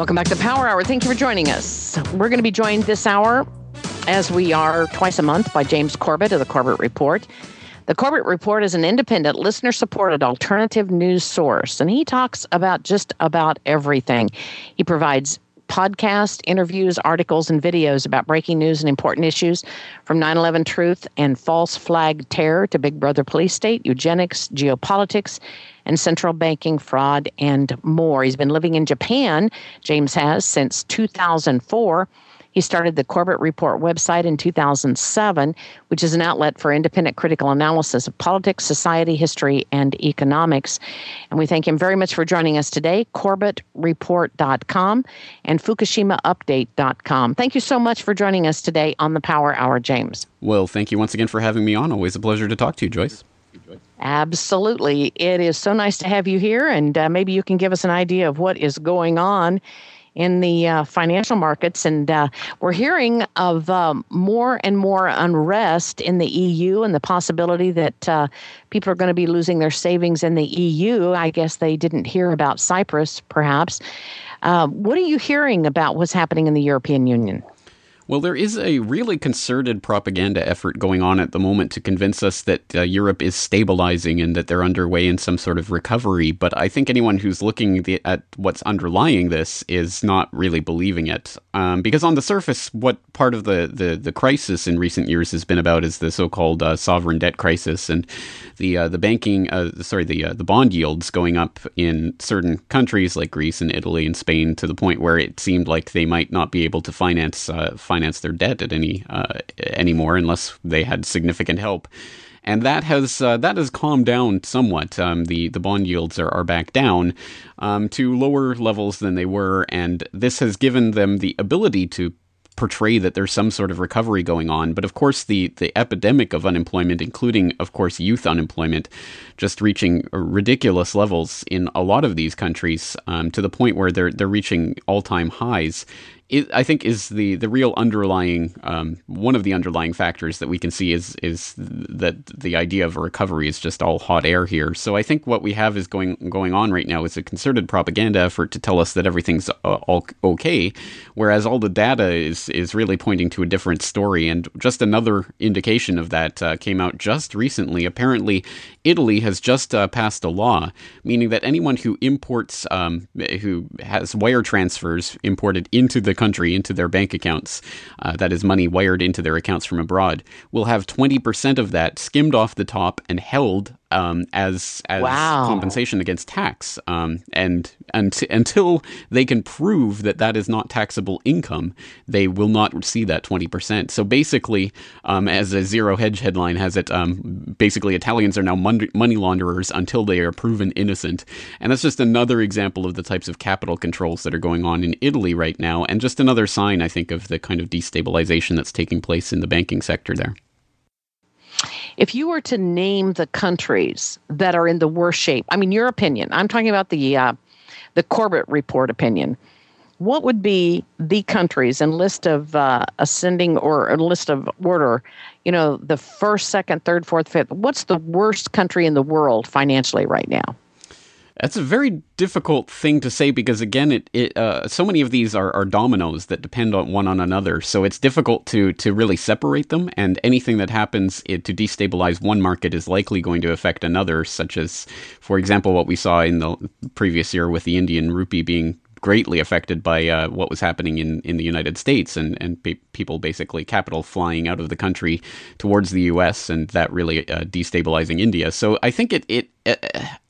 Welcome back to Power Hour. Thank you for joining us. We're going to be joined this hour, as we are twice a month, by James Corbett of the Corbett Report. The Corbett Report is an independent, listener supported alternative news source, and he talks about just about everything. He provides podcasts, interviews, articles, and videos about breaking news and important issues from 9 11 truth and false flag terror to Big Brother police state, eugenics, geopolitics, and central banking fraud, and more. He's been living in Japan, James has, since 2004 he started the Corbett Report website in 2007, which is an outlet for independent critical analysis of politics, society, history, and economics. And we thank him very much for joining us today, corbettreport.com and fukushimaupdate.com. Thank you so much for joining us today on the Power Hour, James. Well, thank you once again for having me on. Always a pleasure to talk to you, Joyce. Absolutely. It is so nice to have you here, and uh, maybe you can give us an idea of what is going on in the uh, financial markets. And uh, we're hearing of um, more and more unrest in the EU and the possibility that uh, people are going to be losing their savings in the EU. I guess they didn't hear about Cyprus, perhaps. Uh, what are you hearing about what's happening in the European Union? Well, there is a really concerted propaganda effort going on at the moment to convince us that uh, Europe is stabilizing and that they're underway in some sort of recovery. But I think anyone who's looking the, at what's underlying this is not really believing it. Um, because on the surface, what part of the, the, the, crisis in recent years has been about is the so called uh, sovereign debt crisis and the, uh, the banking, uh, sorry, the, uh, the bond yields going up in certain countries like Greece and Italy and Spain to the point where it seemed like they might not be able to finance, finance their debt at any uh, anymore unless they had significant help. And that has uh, that has calmed down somewhat. Um, the the bond yields are, are back down um, to lower levels than they were, and this has given them the ability to portray that there's some sort of recovery going on. But of course, the the epidemic of unemployment, including of course youth unemployment, just reaching ridiculous levels in a lot of these countries, um, to the point where they're they're reaching all time highs, I think is the the real underlying um, one of the underlying factors that we can see is is that the idea of a recovery is just all hot air here. So I think what we have is going going on right now is a concerted propaganda effort to tell us that everything's uh, all okay, whereas all the data is is really pointing to a different story. And just another indication of that uh, came out just recently. Apparently, Italy has just uh, passed a law meaning that anyone who imports, um, who has wire transfers imported into the country, into their bank accounts, uh, that is money wired into their accounts from abroad, will have 20% of that skimmed off the top and held um, as as wow. compensation against tax. Um, and until they can prove that that is not taxable income, they will not see that twenty percent. So basically, um, as a zero hedge headline has it, um, basically Italians are now money launderers until they are proven innocent. And that's just another example of the types of capital controls that are going on in Italy right now, and just another sign, I think, of the kind of destabilization that's taking place in the banking sector there. If you were to name the countries that are in the worst shape, I mean, your opinion, I'm talking about the uh, the Corbett Report opinion. What would be the countries and list of uh, ascending or a list of order? You know, the first, second, third, fourth, fifth. What's the worst country in the world financially right now? That's a very difficult thing to say because again, it, it uh, so many of these are, are dominoes that depend on one on another. So it's difficult to to really separate them. And anything that happens to destabilize one market is likely going to affect another. Such as, for example, what we saw in the previous year with the Indian rupee being greatly affected by uh, what was happening in, in the United States and, and pe- people basically capital flying out of the country towards the U.S. and that really uh, destabilizing India. So I think it, it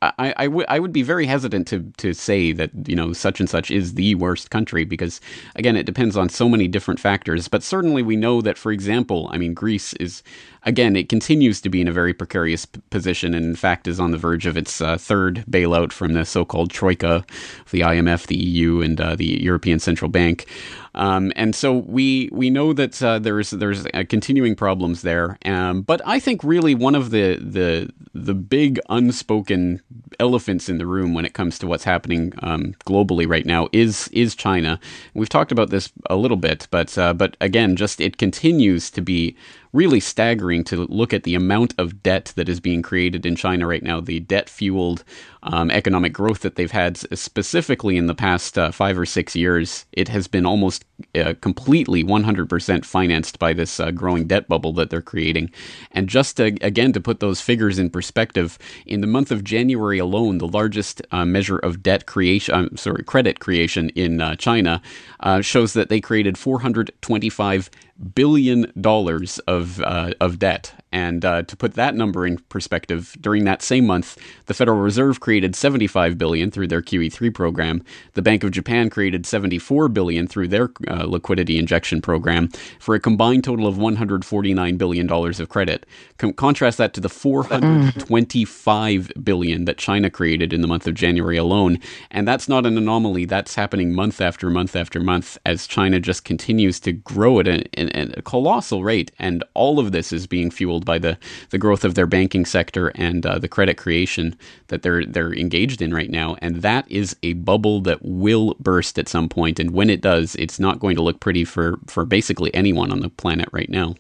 I, I, w- I would be very hesitant to, to say that you know such and such is the worst country because again it depends on so many different factors. But certainly we know that for example I mean Greece is again it continues to be in a very precarious p- position and in fact is on the verge of its uh, third bailout from the so-called troika the IMF the EU and uh, the European Central Bank um, and so we we know that uh, there's there's uh, continuing problems there. Um, but I think really one of the the the big unspoken elephants in the room when it comes to what's happening um, globally right now is is China. We've talked about this a little bit, but uh, but again, just it continues to be really staggering to look at the amount of debt that is being created in China right now, the debt fueled um, economic growth that they've had, specifically in the past uh, five or six years. It has been almost uh, completely 100% financed by this uh, growing debt bubble that they're creating. And just to, again, to put those figures in perspective, in the month of January alone, the largest uh, measure of debt creation, um, sorry, credit creation in uh, China uh, shows that they created 425 billion dollars of uh, of debt. And uh, to put that number in perspective, during that same month, the Federal Reserve created 75 billion through their QE3 program. The Bank of Japan created 74 billion through their uh, liquidity injection program for a combined total of 149 billion dollars of credit. Com- contrast that to the 425 billion that China created in the month of January alone, and that's not an anomaly. That's happening month after month after month as China just continues to grow at an, an, a colossal rate, and all of this is being fueled by the, the growth of their banking sector and uh, the credit creation that they're they're engaged in right now, and that is a bubble that will burst at some point. point, and when it does, it's not going to look pretty for for basically anyone on the planet right now.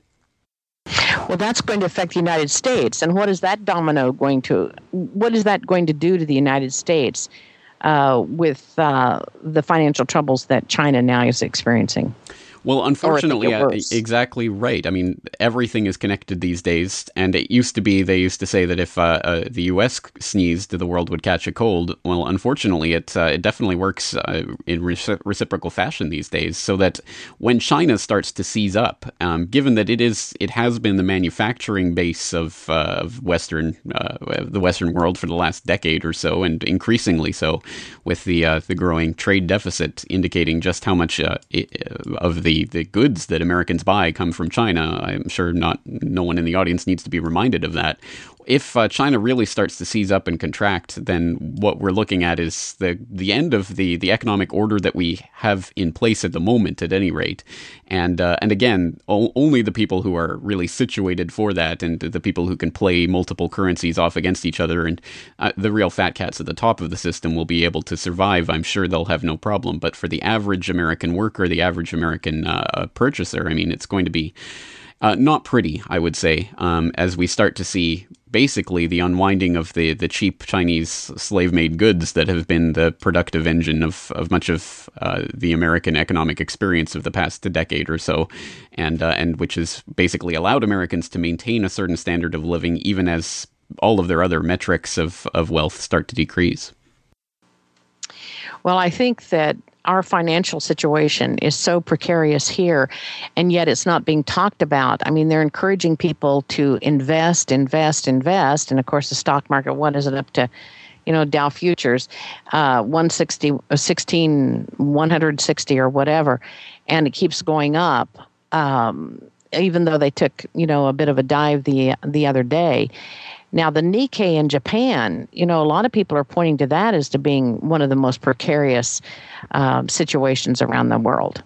Well, that's going to affect the United States, and what is that domino going to? What is that going to do to the United States uh, with uh, the financial troubles that China now is experiencing? Well, unfortunately, yeah, exactly right. I mean, everything is connected these days, and it used to be they used to say that if uh, uh, the U.S. sneezed, the world would catch a cold. Well, unfortunately, it uh, it definitely works uh, in re- reciprocal fashion these days. So that when China starts to seize up, um, given that it is it has been the manufacturing base of uh, of Western uh, the Western world for the last decade or so, and increasingly so, with the the growing trade deficit indicating just how much it, of the the the goods that Americans buy come from China. I'm sure not no one in the audience needs to be reminded of that if uh, China really starts to seize up and contract, then what we're looking at is the the end of the the economic order that we have in place at the moment, at any rate. And uh, and again, o- only the people who are really situated for that, and the people who can play multiple currencies off against each other, and uh, the real fat cats at the top of the system will be able to survive. I'm sure they'll have no problem. But for the average American worker, the average American uh, purchaser, I mean, it's going to be. Uh, not pretty, I would say, um, as we start to see basically the unwinding of the, the cheap Chinese slave made goods that have been the productive engine of, of much of uh, the American economic experience of the past decade or so, and, uh, and which has basically allowed Americans to maintain a certain standard of living even as all of their other metrics of, of wealth start to decrease. Well, I think that our financial situation is so precarious here, and yet it's not being talked about. I mean, they're encouraging people to invest, invest, invest. And of course, the stock market, what is it up to? You know, Dow futures, uh, 160, uh, 16, 160 or whatever, and it keeps going up. Um, even though they took, you know, a bit of a dive the the other day. Now, the Nikkei in Japan, you know, a lot of people are pointing to that as to being one of the most precarious um, situations around the world.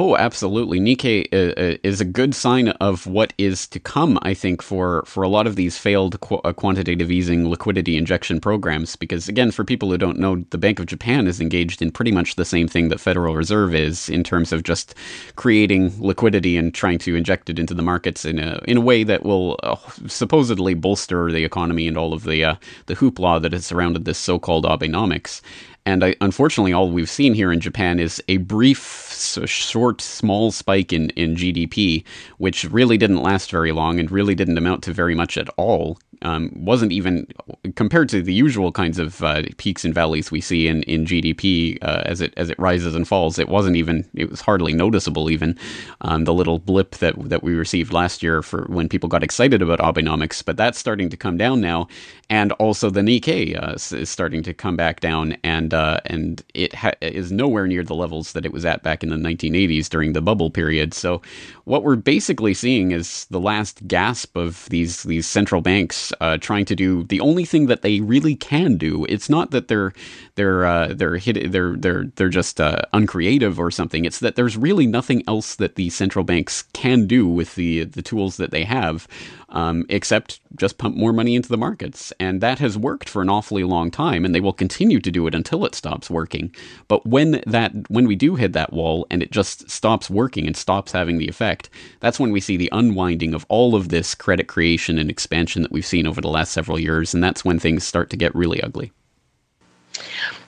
Oh, absolutely. Nikkei uh, uh, is a good sign of what is to come, I think, for, for a lot of these failed qu- uh, quantitative easing liquidity injection programs. Because, again, for people who don't know, the Bank of Japan is engaged in pretty much the same thing that Federal Reserve is in terms of just creating liquidity and trying to inject it into the markets in a, in a way that will uh, supposedly bolster the economy and all of the, uh, the hoopla that has surrounded this so called Abenomics. And I, unfortunately, all we've seen here in Japan is a brief, short, small spike in, in GDP, which really didn't last very long and really didn't amount to very much at all um, wasn't even compared to the usual kinds of uh, peaks and valleys we see in in GDP uh, as it as it rises and falls. It wasn't even it was hardly noticeable. Even um, the little blip that that we received last year for when people got excited about Abenomics, but that's starting to come down now, and also the Nikkei uh, is starting to come back down, and uh, and it ha- is nowhere near the levels that it was at back in the 1980s during the bubble period. So what we're basically seeing is the last gasp of these these central banks uh, trying to do the only thing that they really can do. It's not that they're they're uh, they're they're they're they're just uh, uncreative or something. It's that there's really nothing else that the central banks can do with the the tools that they have, um, except just pump more money into the markets, and that has worked for an awfully long time, and they will continue to do it until until it stops working. But when that when we do hit that wall and it just stops working and stops having the effect, that's when we see the unwinding of all of this credit creation and expansion that we've seen over the last several years, and that's when things start to get really ugly.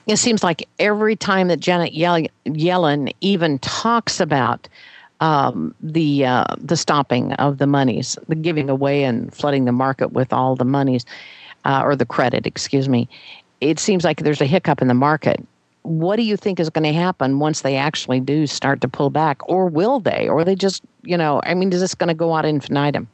It seems like every time that Janet Yellen even talks about um, the uh, the stopping of the monies, the giving away and flooding the market with all the monies, uh, or the credit, excuse me, it seems like there's a hiccup in the market. What do you think is going to happen once they actually do start to pull back, or will they, or they just, you know, I mean, is this going to go out infinitum?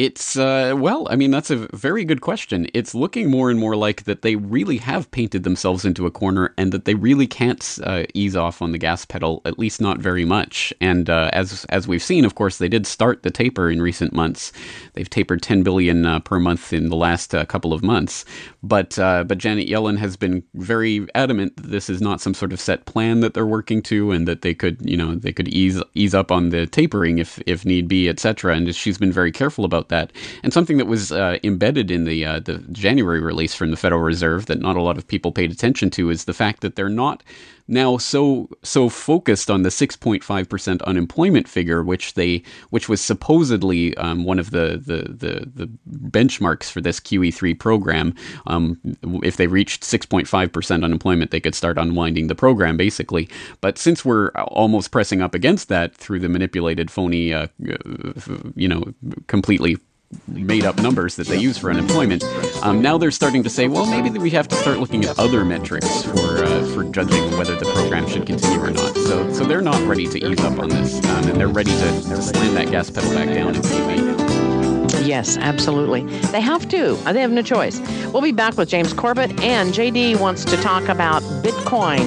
It's, uh, well, I mean, that's a very good question. It's looking more and more like that they really have painted themselves into a corner and that they really can't uh, ease off on the gas pedal, at least not very much. And uh, as, as we've seen, of course, they did start the taper in recent months. They've tapered 10 billion uh, per month in the last uh, couple of months. But, uh, but Janet Yellen has been very adamant that this is not some sort of set plan that they're working to and that they could, you know, they could ease, ease up on the tapering if, if need be, etc. And she's been very careful about that. And something that was uh, embedded in the uh, the January release from the Federal Reserve that not a lot of people paid attention to is the fact that they're not now so so focused on the 6.5% unemployment figure, which they which was supposedly um, one of the, the, the the benchmarks for this QE3 program. Um, if they reached 6.5% unemployment, they could start unwinding the program, basically. But since we're almost pressing up against that through the manipulated, phony, uh, you know, completely made up numbers that they use for unemployment. Um, now they're starting to say, well, maybe we have to start looking at other metrics for uh, for judging whether the program should continue or not. So so they're not ready to ease up on this, um, and they're ready to, slam that gas pedal back down if need Yes, absolutely. They have to. They have no choice. We'll be back with James Corbett, and JD wants to talk about Bitcoin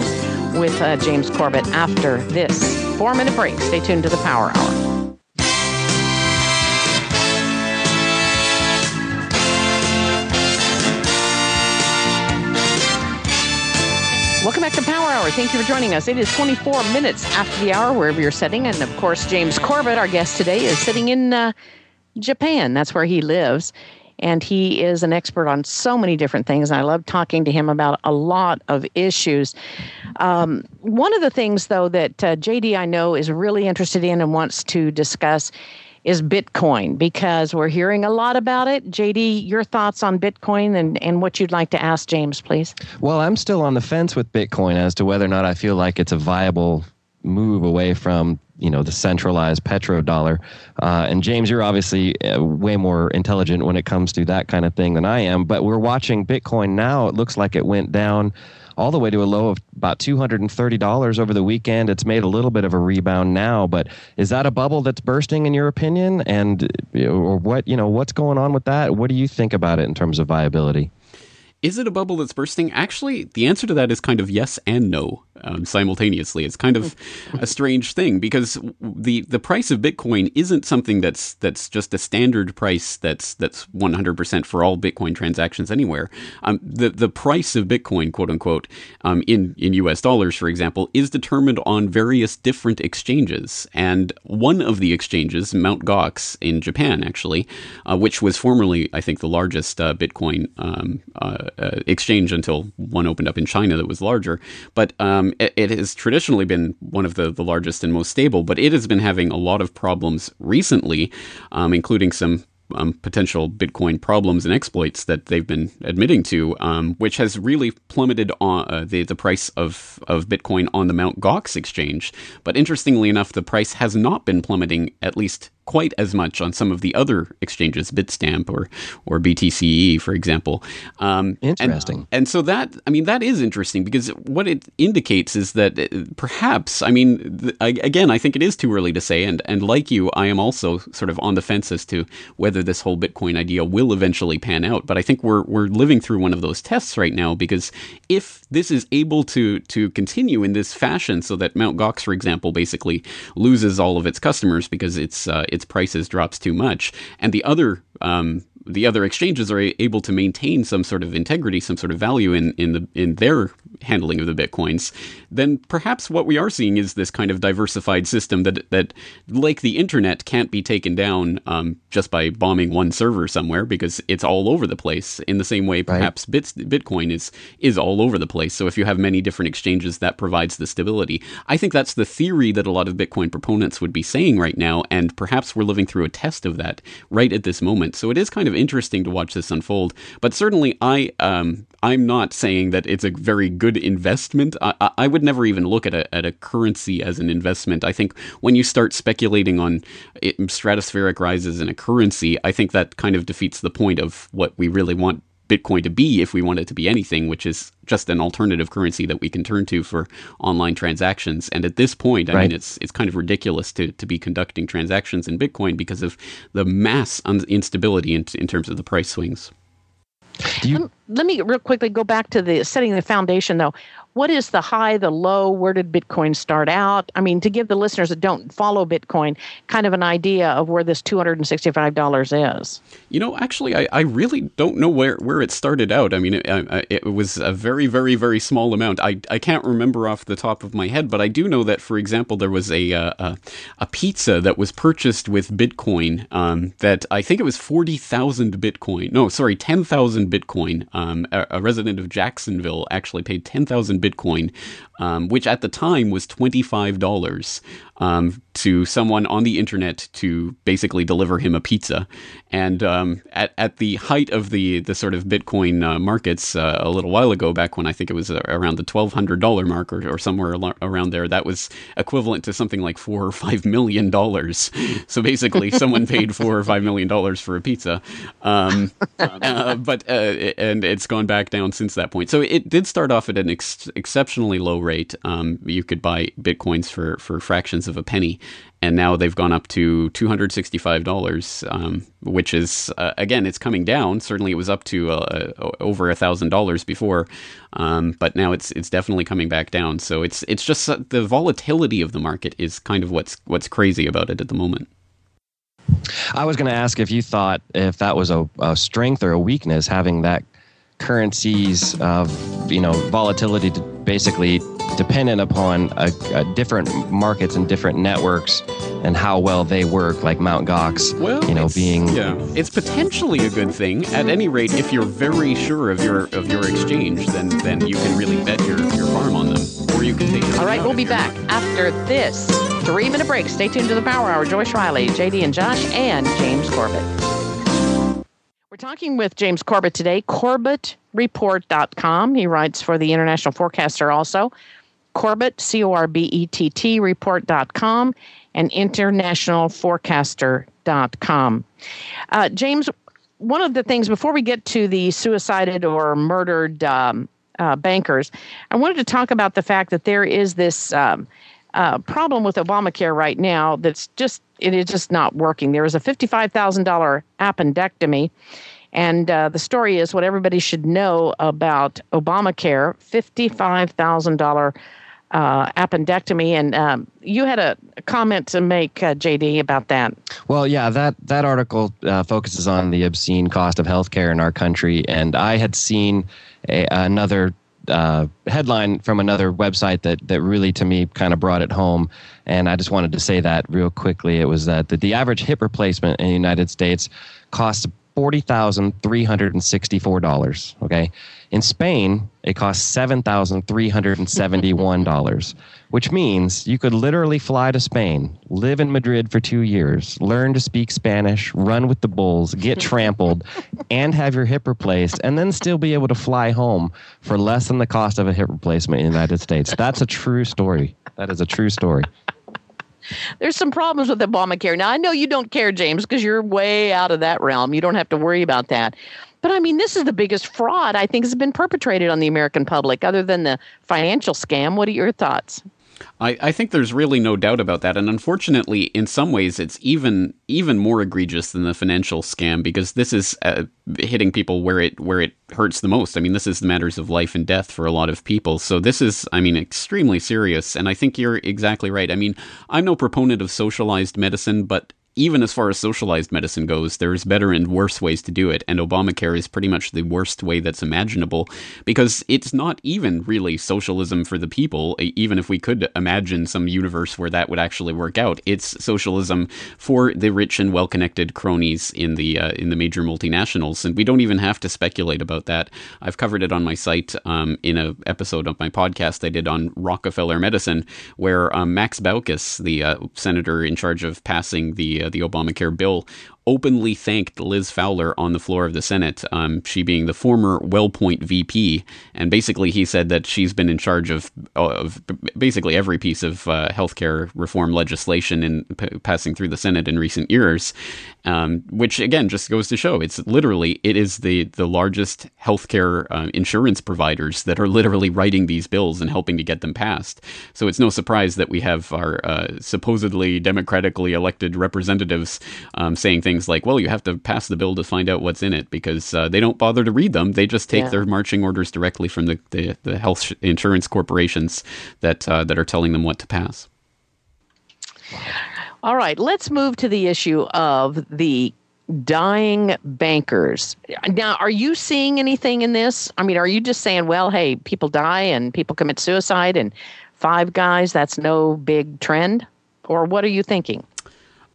with uh, James Corbett after this four minute break. Stay tuned to the Power Hour. Thank you for joining us. It is 24 minutes after the hour, wherever you're sitting. And of course, James Corbett, our guest today, is sitting in uh, Japan. That's where he lives. And he is an expert on so many different things. And I love talking to him about a lot of issues. Um, one of the things, though, that uh, JD I know is really interested in and wants to discuss is Bitcoin because we're hearing a lot about it. JD, your thoughts on Bitcoin and, and what you'd like to ask James, please. Well, I'm still on the fence with Bitcoin as to whether or not I feel like it's a viable move away from you know the centralized petrodollar. Uh, and James, you're obviously uh, way more intelligent when it comes to that kind of thing than I am. But we're watching Bitcoin now. It looks like it went down all the way to a low of about $230 over the weekend. It's made a little bit of a rebound now, but is that a bubble that's bursting in your opinion? And or what, you know, what's going on with that? What do you think about it in terms of viability? Is it a bubble that's bursting? Actually, the answer to that is kind of yes and no um, simultaneously. It's kind of a strange thing because the the price of Bitcoin isn't something that's that's just a standard price that's that's 100% for all Bitcoin transactions anywhere. Um, the the price of Bitcoin, quote unquote, um, in in U.S. dollars, for example, is determined on various different exchanges, and one of the exchanges, Mount Gox in Japan, actually, uh, which was formerly, I think, the largest uh, Bitcoin um, uh, uh, exchange until one opened up in China that was larger. But um, it, it, has traditionally been one of the, the largest and most stable, but it has been having a lot of problems recently, um, including some um, potential Bitcoin problems and exploits that they've been admitting to, um, which has really plummeted on, uh, the the price of of Bitcoin on the Mount Gox exchange. But interestingly enough, the price has not been plummeting, at least quite as much on some of the other exchanges, Bitstamp or or BTCE, for example. Um, interesting. And, and, so that I mean that is interesting because what it indicates is that uh, perhaps I mean th- again I think it is too early to say, and and like you, I am also sort of on the fence as to whether this whole Bitcoin idea will eventually pan out. But I think we're we're living through one of those tests right now because if this is able to to continue in this fashion, so that Mount Gox, for example, basically loses all of its customers because it's uh, its prices drops too much, and the other um, the other exchanges are able to maintain some sort of integrity, some sort of value in in the in their handling of the bitcoins, then perhaps what we are seeing is this kind of diversified system that that like the internet can't be taken down um, just by bombing one server somewhere because it's all over the place. In the same way, perhaps right. bits, Bitcoin is is all over the place. So if you have many different exchanges, that provides the stability. I think that's the theory that a lot of Bitcoin proponents would be saying right now, and perhaps we're living through a test of that right at this moment. So it is kind of interesting to watch this unfold. But certainly, I um, I'm not saying that it's a very good investment. I, I would never even look at a, at a currency as an investment. I think when you start speculating on it, stratospheric rises in a currency, I think that kind of defeats the point of what we really want Bitcoin to be if we want it to be anything, which is just an alternative currency that we can turn to for online transactions. And at this point, I right. mean, it's it's kind of ridiculous to, to be conducting transactions in Bitcoin because of the mass instability in, in terms of the price swings. You, let me real quickly go back to the setting the foundation though what is the high, the low? Where did Bitcoin start out? I mean, to give the listeners that don't follow Bitcoin kind of an idea of where this $265 is. You know, actually, I, I really don't know where, where it started out. I mean, it, it was a very, very, very small amount. I, I can't remember off the top of my head, but I do know that, for example, there was a, a, a pizza that was purchased with Bitcoin um, that I think it was 40,000 Bitcoin. No, sorry, 10,000 Bitcoin. Um, a, a resident of Jacksonville actually paid 10,000 Bitcoin, um, which at the time was $25 um, to someone on the internet to basically deliver him a pizza. And um, at, at the height of the, the sort of Bitcoin uh, markets uh, a little while ago, back when I think it was uh, around the $1,200 mark or, or somewhere around there, that was equivalent to something like four or five million dollars. So basically, someone paid four or five million dollars for a pizza. Um, uh, but uh, and it's gone back down since that point. So it did start off at an ex- exceptionally low rate. Um, you could buy bitcoins for for fractions of a penny, and now they've gone up to two hundred sixty five dollars, um, which is uh, again it's coming down. Certainly, it was up to uh, over a thousand dollars before, um, but now it's it's definitely coming back down. So it's it's just uh, the volatility of the market is kind of what's what's crazy about it at the moment. I was going to ask if you thought if that was a, a strength or a weakness having that currencies of you know volatility to basically dependent upon a, a different markets and different networks and how well they work, like Mount Gox. Well, you know, being yeah, it's potentially a good thing. At any rate, if you're very sure of your of your exchange, then then you can really bet your your farm on them, or you can take. All right, we'll be back after this three minute break. Stay tuned to the Power Hour. Joyce Riley, JD and Josh, and James Corbett. Talking with James Corbett today, CorbettReport.com. He writes for the International Forecaster also. Corbett, C O R B E T T, report.com, and internationalforecaster.com. Uh, James, one of the things before we get to the suicided or murdered um, uh, bankers, I wanted to talk about the fact that there is this um, uh, problem with Obamacare right now that's just it is just not working. There is a fifty-five thousand dollar appendectomy, and uh, the story is what everybody should know about Obamacare: fifty-five thousand dollar uh, appendectomy. And um, you had a comment to make, uh, JD, about that. Well, yeah, that that article uh, focuses on the obscene cost of healthcare in our country, and I had seen a, another uh, headline from another website that that really to me kind of brought it home and i just wanted to say that real quickly it was that the, the average hip replacement in the united states costs $40,364 okay in Spain, it costs $7,371, which means you could literally fly to Spain, live in Madrid for two years, learn to speak Spanish, run with the bulls, get trampled, and have your hip replaced, and then still be able to fly home for less than the cost of a hip replacement in the United States. That's a true story. That is a true story. There's some problems with Obamacare. Now, I know you don't care, James, because you're way out of that realm. You don't have to worry about that. But I mean, this is the biggest fraud I think has been perpetrated on the American public, other than the financial scam. What are your thoughts? I, I think there's really no doubt about that, and unfortunately, in some ways, it's even even more egregious than the financial scam because this is uh, hitting people where it where it hurts the most. I mean, this is the matters of life and death for a lot of people. So this is, I mean, extremely serious. And I think you're exactly right. I mean, I'm no proponent of socialized medicine, but even as far as socialized medicine goes, there's better and worse ways to do it, and Obamacare is pretty much the worst way that's imaginable because it's not even really socialism for the people, even if we could imagine some universe where that would actually work out. It's socialism for the rich and well-connected cronies in the uh, in the major multinationals, and we don't even have to speculate about that. I've covered it on my site um, in an episode of my podcast I did on Rockefeller medicine, where um, Max Baucus, the uh, senator in charge of passing the uh, the Obamacare bill openly thanked Liz Fowler on the floor of the Senate, um, she being the former WellPoint VP. And basically, he said that she's been in charge of, of basically every piece of uh, healthcare reform legislation in p- passing through the Senate in recent years. Um, which again just goes to show it's literally it is the the largest healthcare uh, insurance providers that are literally writing these bills and helping to get them passed. So it's no surprise that we have our uh, supposedly democratically elected representatives um, saying things like, well, you have to pass the bill to find out what's in it because uh, they don't bother to read them. They just take yeah. their marching orders directly from the, the, the health insurance corporations that, uh, that are telling them what to pass. All right, let's move to the issue of the dying bankers. Now, are you seeing anything in this? I mean, are you just saying, well, hey, people die and people commit suicide and five guys, that's no big trend? Or what are you thinking?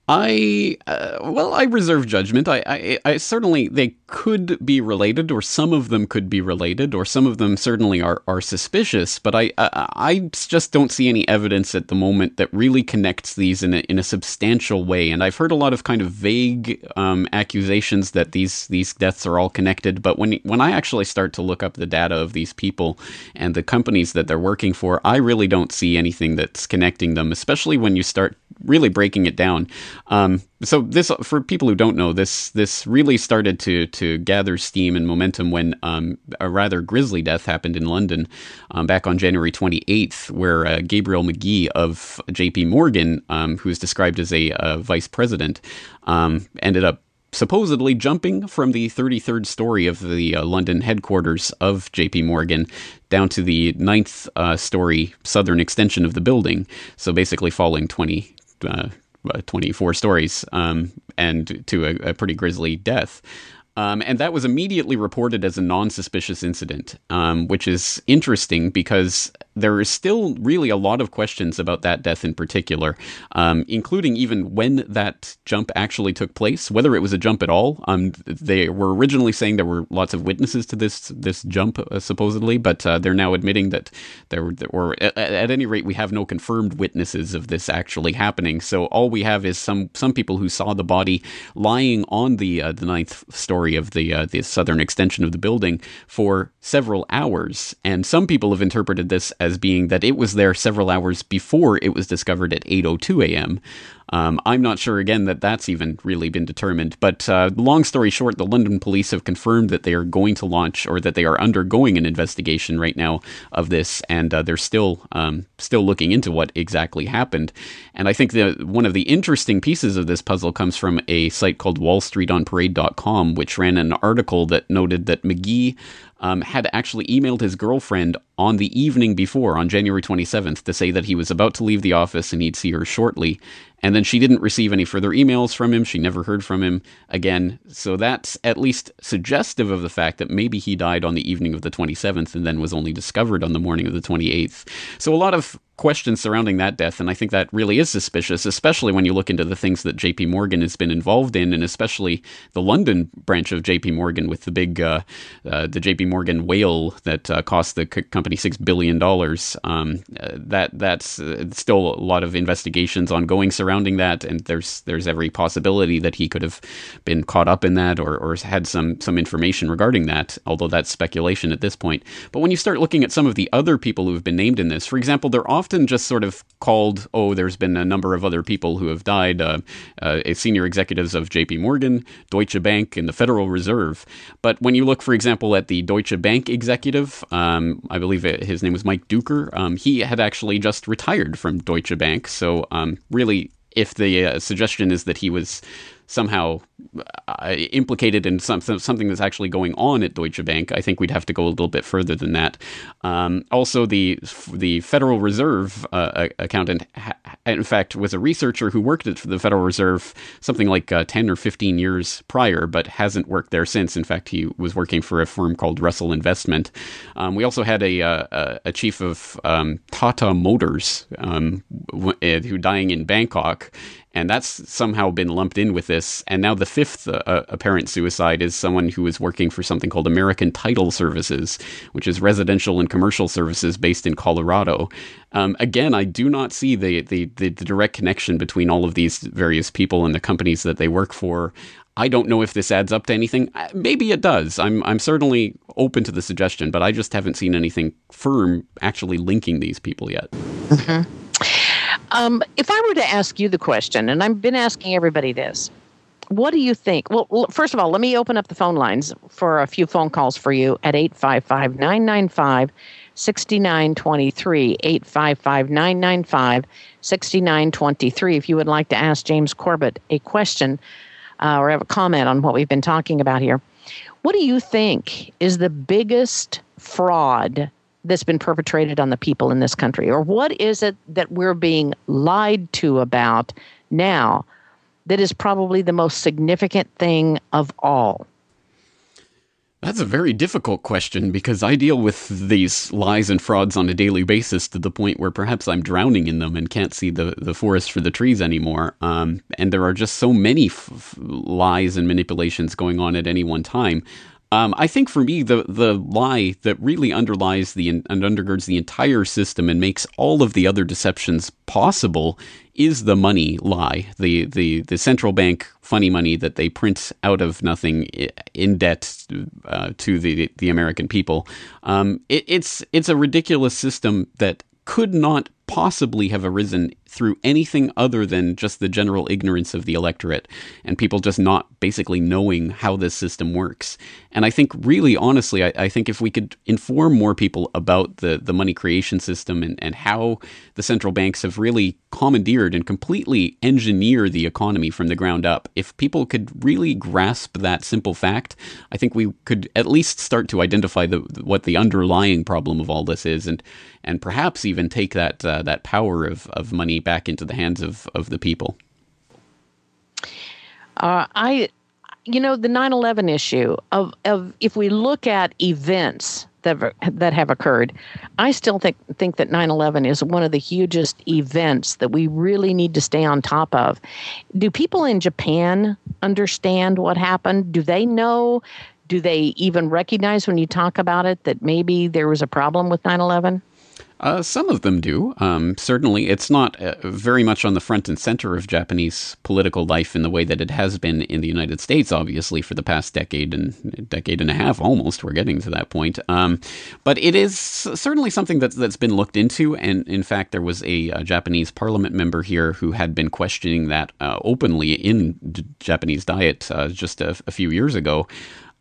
I uh, well, I reserve judgment. I, I, I, certainly they could be related, or some of them could be related, or some of them certainly are are suspicious. But I, I, I just don't see any evidence at the moment that really connects these in a, in a substantial way. And I've heard a lot of kind of vague um, accusations that these these deaths are all connected. But when when I actually start to look up the data of these people and the companies that they're working for, I really don't see anything that's connecting them. Especially when you start really breaking it down. Um, so this, for people who don't know, this this really started to to gather steam and momentum when um, a rather grisly death happened in London um, back on January 28th, where uh, Gabriel Magee of J.P. Morgan, um, who is described as a, vice president, um, ended up supposedly jumping from the 33rd story of the uh, London headquarters of JP Morgan down to the ninth uh, story southern extension of the building. So basically falling 20, uh, uh, 24 stories um, and to a, a, pretty grisly death. Um, and that was immediately reported as a non suspicious incident, um, which is interesting because there is still really a lot of questions about that death in particular, um, including even when that jump actually took place, whether it was a jump at all. Um, they were originally saying there were lots of witnesses to this this jump, uh, supposedly, but uh, they're now admitting that there were, at, at, any rate, we have no confirmed witnesses of this actually happening. So all we have is some some people who saw the body lying on the uh, the ninth story of the uh, the southern extension of the building for several hours, and some people have interpreted this as being that it was there several hours before it was discovered at 8:02 a.m. Um, I'm not sure again that that's even really been determined. But uh, long story short, the London police have confirmed that they are going to launch or that they are undergoing an investigation right now of this, and uh, they're still um, still looking into what exactly happened. And I think that one of the interesting pieces of this puzzle comes from a site called WallStreetOnParade.com, which ran an article that noted that Magee um, had actually emailed his girlfriend on the evening before, on January 27th, to say that he was about to leave the office and he'd see her shortly. And then she didn't receive any further emails from him. She never heard from him again. So that's at least suggestive of the fact that maybe he died on the evening of the 27th and then was only discovered on the morning of the 28th. So a lot of questions surrounding that death, and I think that really is suspicious, especially when you look into the things that J.P. Morgan has been involved in, and especially the London branch of J.P. Morgan with the big, uh, uh, the J.P. Morgan whale that uh, cost the c- company six billion dollars. Um, uh, that that's uh, still a lot of investigations ongoing surrounding that, and there's there's every possibility that he could have been caught up in that or, or had some some information regarding that. Although that's speculation at this point. But when you start looking at some of the other people who have been named in this, for example, they're often just sort of called, oh, there's been a number of other people who have died, uh, uh, senior executives of JP Morgan, Deutsche Bank, and the Federal Reserve. But when you look, for example, at the Deutsche Bank executive, um, I believe his name was Mike Dueker, um, he had actually just retired from Deutsche Bank. So, um, really, if the uh, suggestion is that he was somehow uh, implicated in some, something that's actually going on at Deutsche Bank. I think we'd have to go a little bit further than that. Um, also, the the Federal Reserve uh, accountant, in fact, was a researcher who worked at the Federal Reserve something like uh, ten or fifteen years prior, but hasn't worked there since. In fact, he was working for a firm called Russell Investment. Um, we also had a uh, a, a chief of um, Tata Motors um, who dying in Bangkok, and that's somehow been lumped in with this. And now the fifth uh, uh, apparent suicide is someone who is working for something called American Title Services, which is residential and commercial services based in Colorado. Um, again, I do not see the, the, the direct connection between all of these various people and the companies that they work for. I don't know if this adds up to anything. Uh, maybe it does. I'm I'm certainly open to the suggestion, but I just haven't seen anything firm actually linking these people yet. Mm-hmm. Um, if I were to ask you the question, and I've been asking everybody this, what do you think? Well, first of all, let me open up the phone lines for a few phone calls for you at 855 995 6923. 855 995 6923. If you would like to ask James Corbett a question uh, or have a comment on what we've been talking about here, what do you think is the biggest fraud that's been perpetrated on the people in this country? Or what is it that we're being lied to about now that is probably the most significant thing of all? That's a very difficult question because I deal with these lies and frauds on a daily basis to the point where perhaps I'm drowning in them and can't see the, the forest for the trees anymore. Um, and there are just so many f- lies and manipulations going on at any one time. Um, I think for me, the the lie that really underlies the and undergirds the entire system and makes all of the other deceptions possible is the money lie, the the the central bank funny money that they print out of nothing in debt uh, to the the American people. Um, it, it's it's a ridiculous system that could not possibly have arisen through anything other than just the general ignorance of the electorate and people just not basically knowing how this system works. And I think, really, honestly, I, I, think if we could inform more people about the, the money creation system and, and how the central banks have really commandeered and completely engineered the economy from the ground up, if people could really grasp that simple fact, I think we could at least start to identify the, what the underlying problem of all this is and, and perhaps even take that, uh, that power of, of money back into the hands of, of the people? Uh, I, you know, the 9 11 issue of, of if we look at events that, that have occurred, I still think, think that 9 11 is one of the hugest events that we really need to stay on top of. Do people in Japan understand what happened? Do they know? Do they even recognize when you talk about it that maybe there was a problem with 9 11? Uh, some of them do. Um, certainly, it's not uh, very much on the front and center of Japanese political life in the way that it has been in the United States, obviously, for the past decade and decade and a half almost. We're getting to that point. Um, but it is certainly something that's, that's been looked into. And in fact, there was a, a Japanese parliament member here who had been questioning that uh, openly in D- Japanese diet uh, just a, a few years ago.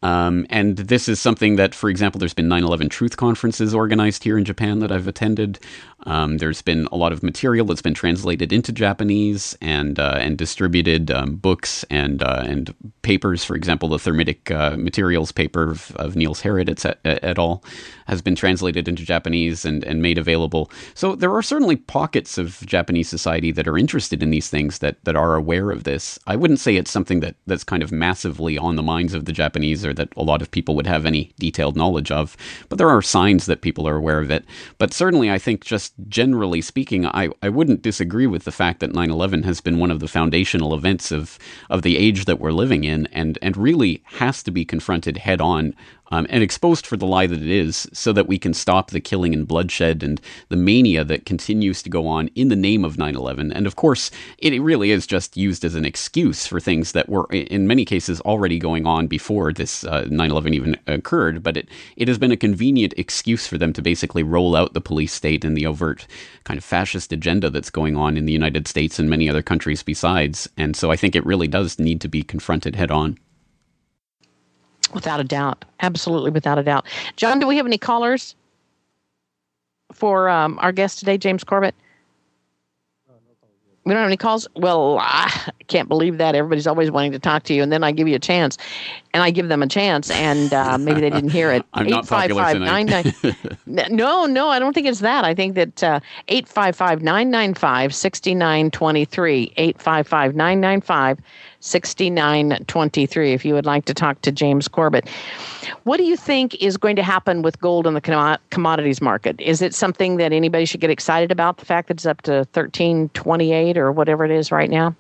Um, and this is something that, for example, there's been 9 11 truth conferences organized here in Japan that I've attended. Um, there's been a lot of material that's been translated into Japanese and uh, and distributed um, books and uh, and papers. For example, the Thermitic uh, Materials paper of, of Niels Harrit et, et, al. has been translated into Japanese and, and made available. So there are certainly pockets of Japanese society that are interested in these things that, that are aware of this. I wouldn't say it's something that, that's kind of massively on the minds of the Japanese or that a lot of people would have any detailed knowledge of, but there are signs that people are aware of it. But certainly, I think just generally speaking, I, I wouldn't disagree with the fact that 9 11 has been one of the foundational events of, of the age that we're living in and, and really has to be confronted head on um, and exposed for the lie that it is so that we can stop the killing and bloodshed and the mania that continues to go on in the name of 9 11. And of course, it really is just used as an excuse for things that were, in many cases, already going on before this uh, 9 11 even occurred. But it, it has been a convenient excuse for them to basically roll out the police state and the overt kind of fascist agenda that's going on in the United States and many other countries besides. And so I think it really does need to be confronted head on. Without a doubt. Absolutely, without a doubt. John, do we have any callers for um, our guest today, James Corbett? We don't have any calls. Well, I can't believe that. Everybody's always wanting to talk to you, and then I give you a chance, and I give them a chance, and uh, maybe they didn't hear it. I'm not popular tonight. no, no, I don't think it's that. I think that uh, eight five five nine nine five sixty nine twenty three eight five five nine nine five 6923 if you would like to talk to James Corbett. What do you think is going to happen with gold in the commodities market? Is it something that anybody should get excited about the fact that it's up to 1328 or whatever it is right now?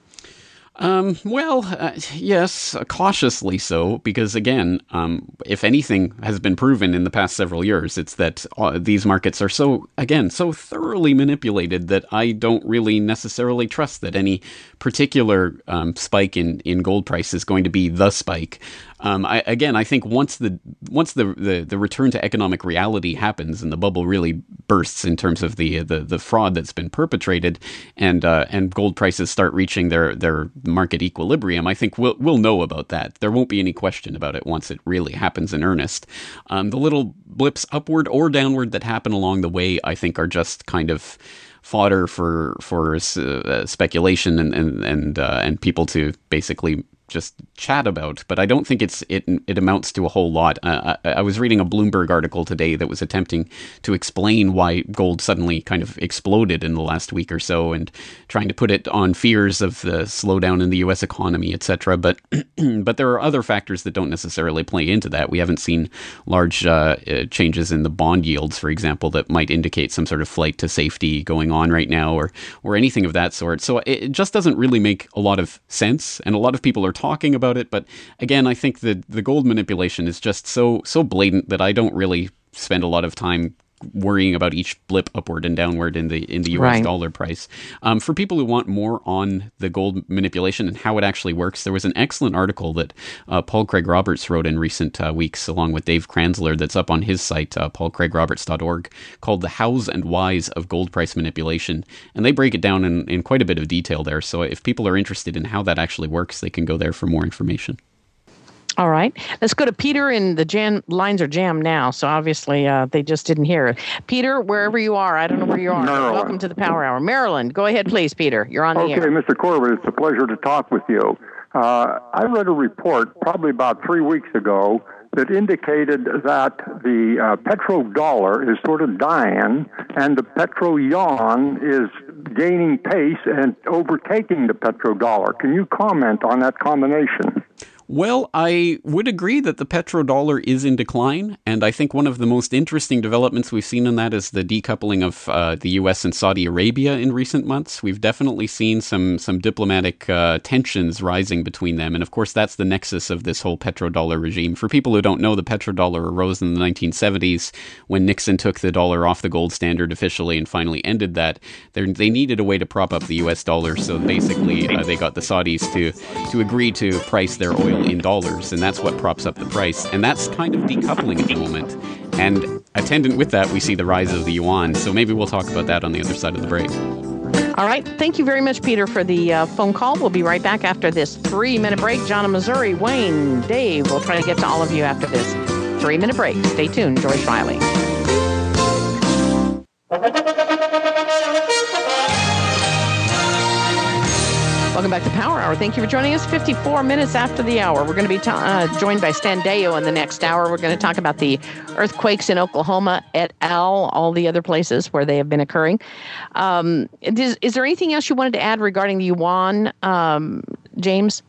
Um, well, uh, yes, cautiously so, because again, um, if anything has been proven in the past several years, it's that uh, these markets are so, again, so thoroughly manipulated that I don't really necessarily trust that any particular um, spike in, in gold price is going to be the spike. Um, I, again, I think once the once the, the, the return to economic reality happens and the bubble really bursts in terms of the the, the fraud that's been perpetrated, and uh, and gold prices start reaching their their market equilibrium, I think we'll we'll know about that. There won't be any question about it once it really happens in earnest. Um, the little blips upward or downward that happen along the way, I think, are just kind of fodder for for uh, speculation and and and, uh, and people to basically just chat about, but I don't think it's it it amounts to a whole lot. I, I, was reading a Bloomberg article today that was attempting to explain why gold suddenly kind of exploded in the last week or so, and trying to put it on fears of the slowdown in the U.S. economy, etc. But but there are other factors that don't necessarily play into that. We haven't seen large uh, uh, changes in the bond yields, for example, that might indicate some sort of flight to safety going on right now, or or anything of that sort. So it just doesn't really make a lot of sense, and a lot of people are talking about it, but again, I think the the gold manipulation is just so so blatant that I don't really spend a lot of time worrying about each blip upward and downward in the in the U.S. Right. dollar price. Um, for people who want more on the gold manipulation and how it actually works, there was an excellent article that uh, Paul Craig Roberts wrote in recent uh, weeks, along with Dave Kranzler, that's up on his site, uh, paulcraigroberts.org, called "The Hows and Whys of Gold Price Manipulation," and they break it down in, in quite a bit of detail there. So if people are interested in how that actually works, they can go there for more information. All right. Let's go to Peter, and the jam lines are jammed now, so obviously uh, they just didn't hear it. Peter, wherever you are, I don't know where you are. Maryland. Welcome to the Power Hour. Maryland, go ahead, please, Peter. You're on okay, the air. Okay, Mr. Corbett, it's a pleasure to talk with you. Uh, I read a report probably about three weeks ago that indicated that the uh, petrodollar is sort of dying and the petro yuan is gaining pace and overtaking the petrodollar. Can you comment on that combination? Well, I would agree that the petrodollar is in decline, and I think one of the most interesting developments we've seen in that is the decoupling of uh, the U.S. and Saudi Arabia in recent months. We've definitely seen some some diplomatic uh, tensions rising between them, and of course that's the nexus of this whole petrodollar regime. For people who don't know, the petrodollar arose in the 1970s when Nixon took the dollar off the gold standard officially and finally ended that. They're, they needed a way to prop up the U.S. dollar, so basically uh, they got the Saudis to to agree to price their oil in dollars, and that's what props up the price. And that's kind of decoupling at the moment. And attendant with that, we see the rise of the yuan. So maybe we'll talk about that on the other side of the break. All right. Thank you very much, Peter, for the uh, phone call. We'll be right back after this three minute break. John in Missouri, Wayne, Dave, we'll try to get to all of you after this three minute break. Stay tuned. Joyce Riley. Welcome back to Power Hour. Thank you for joining us. 54 minutes after the hour. We're going to be uh, joined by Stan Deyo in the next hour. We're going to talk about the earthquakes in Oklahoma et al., all the other places where they have been occurring. Um, is, is, there anything else you wanted to add regarding the yuan, um, James?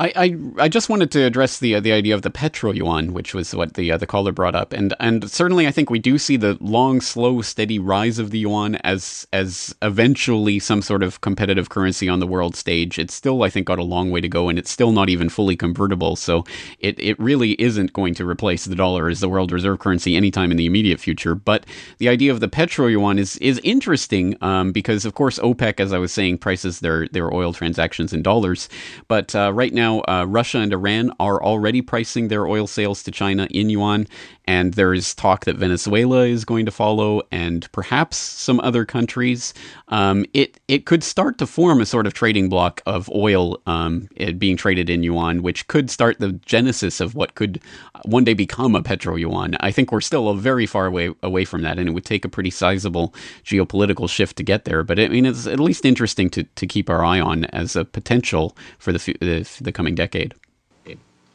I, I, I just wanted to address the uh, the idea of the petro yuan, which was what the uh, the caller brought up, and and certainly I think we do see the long, slow, steady rise of the yuan as as eventually some sort of competitive currency on the world stage. It's still I think got a long way to go, and it's still not even fully convertible. So it it really isn't going to replace the dollar as the world reserve currency anytime in the immediate future. But the idea of the petro yuan is is interesting um, because of course OPEC, as I was saying, prices their their oil transactions in dollars, but uh, right now now, uh, Russia and Iran are already pricing their oil sales to China in yuan, and there's talk that Venezuela is going to follow, and perhaps some other countries. Um, it it could start to form a sort of trading block of oil um, being traded in yuan, which could start the genesis of what could one day become a petro yuan. I think we're still a very far away away from that, and it would take a pretty sizable geopolitical shift to get there. But I mean, it's at least interesting to to keep our eye on as a potential for the the, the coming decade.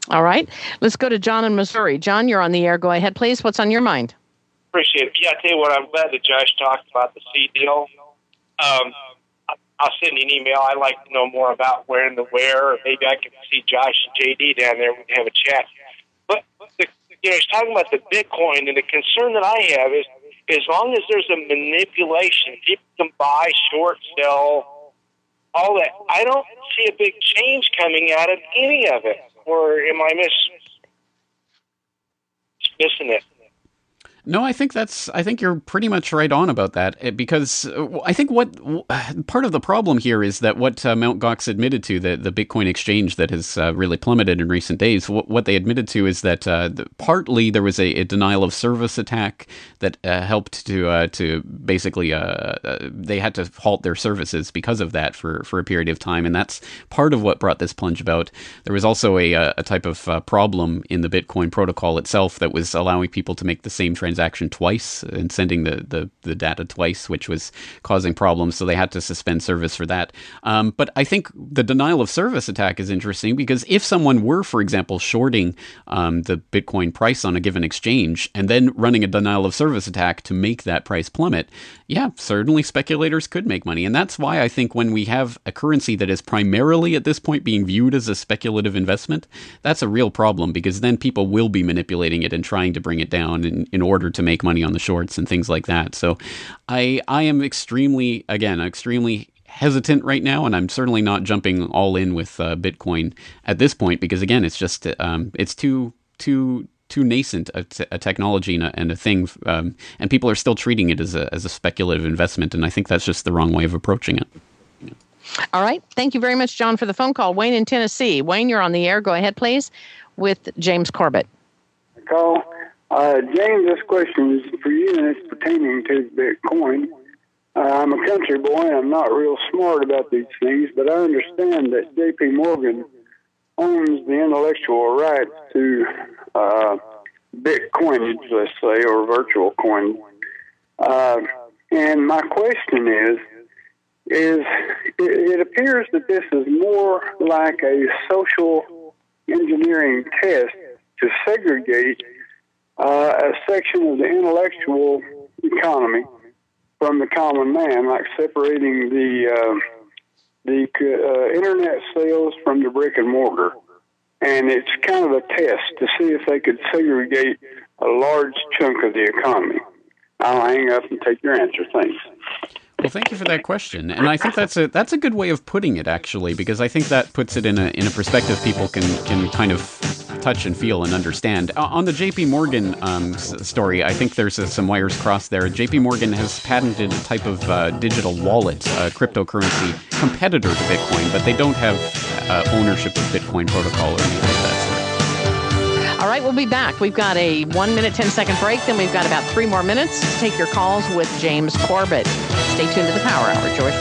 All right. Let's go to John in Missouri. John, you're on the air. Go ahead, please. What's on your mind? Appreciate it. Yeah, I tell you what, I'm glad that Josh talked about the seed deal. Um, I'll send you an email. I'd like to know more about where and the where, or maybe I can see Josh and JD down there and have a chat. But, the, you know, he's talking about the Bitcoin, and the concern that I have is as long as there's a manipulation, people can buy, short, sell, all that. I don't see a big change coming out of any of it or am I miss missing it? No, I think that's. I think you're pretty much right on about that eh, because uh, I think what part of the problem here is that what uh, Mt. Gox admitted to, the the Bitcoin exchange that has uh, really plummeted in recent days, what, what they admitted to is that uh, partly there was a, a, denial of service attack that uh, helped to uh, to basically they had to halt their services because of that for for a period of time, and that's part of what brought this plunge about. There was also a a type of problem in the Bitcoin protocol itself that was allowing people to make the same transaction transaction twice and sending the, the, the data twice, which was causing problems. So they had to suspend service for that. Um, but I think the denial of service attack is interesting because if someone were, for example, shorting um, the Bitcoin price on a given exchange and then running a denial of service attack to make that price plummet, yeah, certainly speculators could make money. And that's why I think when we have a currency that is primarily at this point being viewed as a speculative investment, that's a real problem because then people will be manipulating it and trying to bring it down in, in order to make money on the shorts and things like that. So I I am extremely again extremely hesitant right now, and I'm certainly not jumping all in with uh, Bitcoin at this point because again, it's just um, it's too too too nascent a, t- a technology and a, and a thing, um, and people are still treating it as a as a speculative investment, and I think that's just the wrong way of approaching it. All right, thank you very much, John, for the phone call. Wayne in Tennessee. Wayne, you're on the air. Go ahead, please, with James Corbett. Call. Uh, James, this question is for you, and it's pertaining to Bitcoin. Uh, I'm a country boy. I'm not real smart about these things, but I understand that J.P. Morgan owns the intellectual rights to uh, Bitcoin, let's say, or virtual coin. Uh, and my question is, is it, it appears that this is more like a social engineering test to segregate uh, a section of the intellectual economy from the common man, like separating the uh, the uh, internet sales from the brick and mortar. And it's kind of a test to see if they could segregate a large chunk of the economy. I'll hang up and take your answer. Thanks. Well, thank you for that question, and I think that's a that's a good way of putting it, actually, because I think that puts it in a in a perspective people can can kind of touch and feel and understand. On the J.P. Morgan um, s- story, I think there's uh, some wires crossed there. J.P. Morgan has patented a type of uh, digital wallet, cryptocurrency competitor to Bitcoin, but they don't have uh, ownership of Bitcoin protocol or anything like that. All right, we'll be back. We've got a one minute, 10 second break. Then we've got about three more minutes to take your calls with James Corbett. Stay tuned to the Power Hour, George.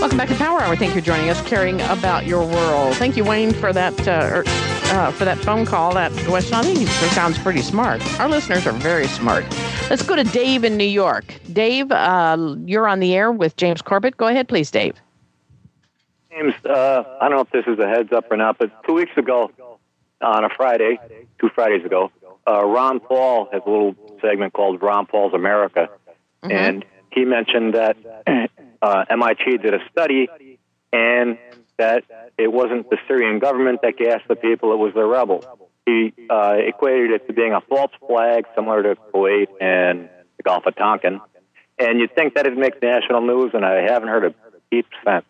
Welcome back to Power Hour. Thank you for joining us, caring about your world. Thank you, Wayne, for that uh, er, uh, for that phone call. That West, I think sounds pretty smart. Our listeners are very smart. Let's go to Dave in New York. Dave, uh, you're on the air with James Corbett. Go ahead, please, Dave. James, uh, I don't know if this is a heads up or not, but two weeks ago on a Friday, two Fridays ago, uh, Ron Paul has a little segment called Ron Paul's America, mm-hmm. and he mentioned that uh, MIT did a study and that it wasn't the Syrian government that gassed the people; it was the rebels. He uh, equated it to being a false flag, similar to Kuwait and the Gulf of Tonkin. And you'd think that it'd make national news, and I haven't heard a peep since.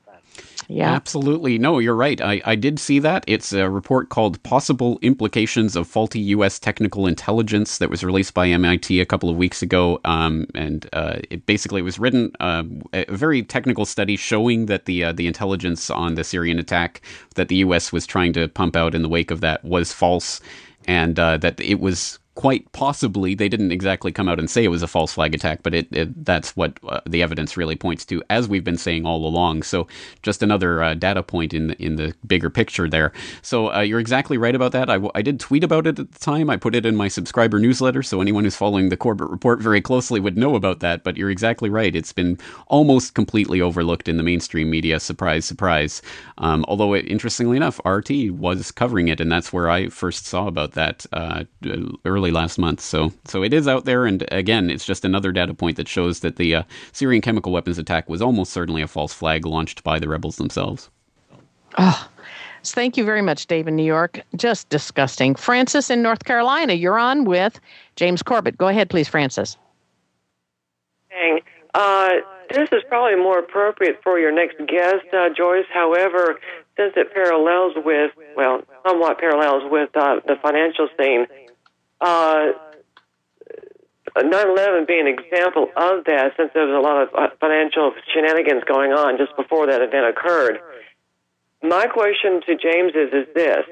Yeah. Absolutely. No, you're right. I, I did see that. It's a report called Possible Implications of Faulty U.S. Technical Intelligence that was released by MIT a couple of weeks ago. Um, and uh, it basically was written uh, a very technical study showing that the, uh, the intelligence on the Syrian attack that the U.S. was trying to pump out in the wake of that was false and uh, that it was quite possibly they didn't exactly come out and say it was a false flag attack but it, it that's what uh, the evidence really points to as we've been saying all along. So just another uh, data point in the, in the bigger picture there. So uh, you're exactly right about that. I, w- I did tweet about it at the time. I put it in my subscriber newsletter so anyone who's following the Corbett report very closely would know about that but you're exactly right. It's been almost completely overlooked in the mainstream media. Surprise surprise. Um, although it, interestingly enough RT was covering it and that's where I first saw about that uh, early early last month. So, so it is out there, and again, it's just another data point that shows that the uh, Syrian chemical weapons attack was almost certainly a false flag launched by the rebels themselves. Oh, thank you very much, Dave in New York. Just disgusting. Francis in North Carolina, you're on with James Corbett. Go ahead, please, Francis. Dang. Uh, this is probably more appropriate for your next guest, uh, Joyce. However, since it parallels with, well, somewhat parallels with uh, the financial scene, uh, 9/11 being an example of that, since there was a lot of uh, financial shenanigans going on just before that event occurred. My question to James is: Is this?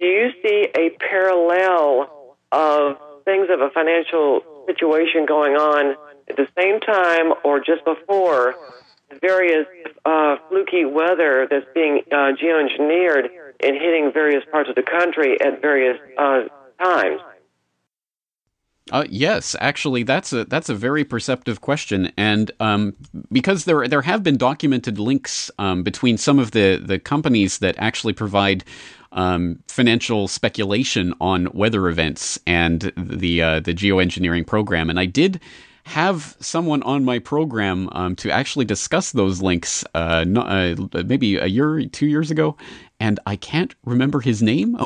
Do you see a parallel of things of a financial situation going on at the same time or just before various uh, fluky weather that's being uh, geoengineered and hitting various parts of the country at various uh, times? Uh, yes, actually, that's a that's a very perceptive question, and um, because there there have been documented links um, between some of the the companies that actually provide um, financial speculation on weather events and the uh, the geoengineering program, and I did have someone on my program um, to actually discuss those links uh, not, uh, maybe a year, two years ago, and I can't remember his name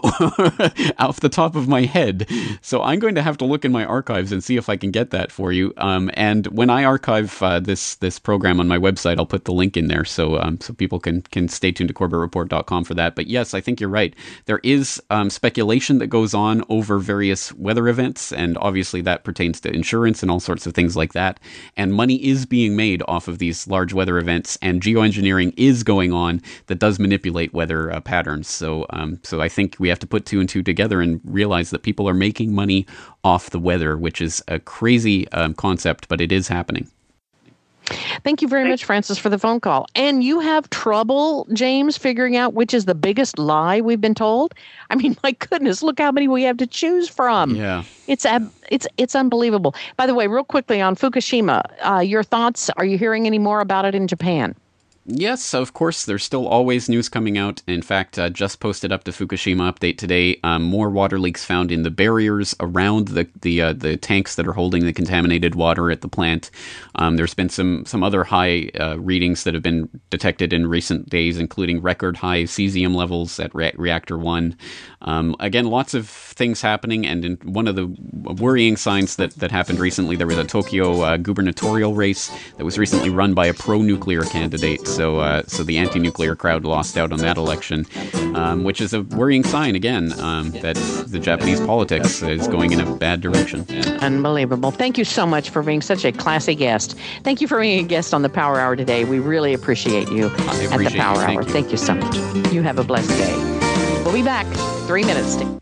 off the top of my head. So I'm going to have to look in my archives and see if I can get that for you. Um, and when I archive uh, this this program on my website, I'll put the link in there so um, so people can can stay tuned to CorbettReport.com for that. But yes, I think you're right. There is um, speculation that goes on over various weather events, and obviously that pertains to insurance and all sorts of things like that. And money is being made off of these large weather events, and geoengineering is going on that does manipulate weather. Uh, patterns. So, um, so I think we have to put two and two together and realize that people are making money off the weather, which is a crazy um, concept, but it is happening. Thank you very much, Francis, for the phone call. And you have trouble, James, figuring out which is the biggest lie we've been told. I mean, my goodness, look how many we have to choose from. Yeah, it's ab- it's it's unbelievable. By the way, real quickly on Fukushima, uh, your thoughts? Are you hearing any more about it in Japan? Yes, of course. There's still always news coming out. In fact, uh, just posted up to Fukushima update today. Um, more water leaks found in the barriers around the the uh, the tanks that are holding the contaminated water at the plant. Um, there's been some some other high uh, readings that have been detected in recent days, including record high cesium levels at re- reactor one. Um, again, lots of things happening, and one of the worrying signs that that happened recently, there was a Tokyo uh, gubernatorial race that was recently run by a pro-nuclear candidate. So, uh, so the anti-nuclear crowd lost out on that election, um, which is a worrying sign again um, that the Japanese politics is going in a bad direction. Unbelievable. Thank you so much for being such a classy guest. Thank you for being a guest on the Power Hour today. We really appreciate you appreciate at the Power you. Hour. Thank you. Thank you so much. You have a blessed day. We'll be back three minutes. To-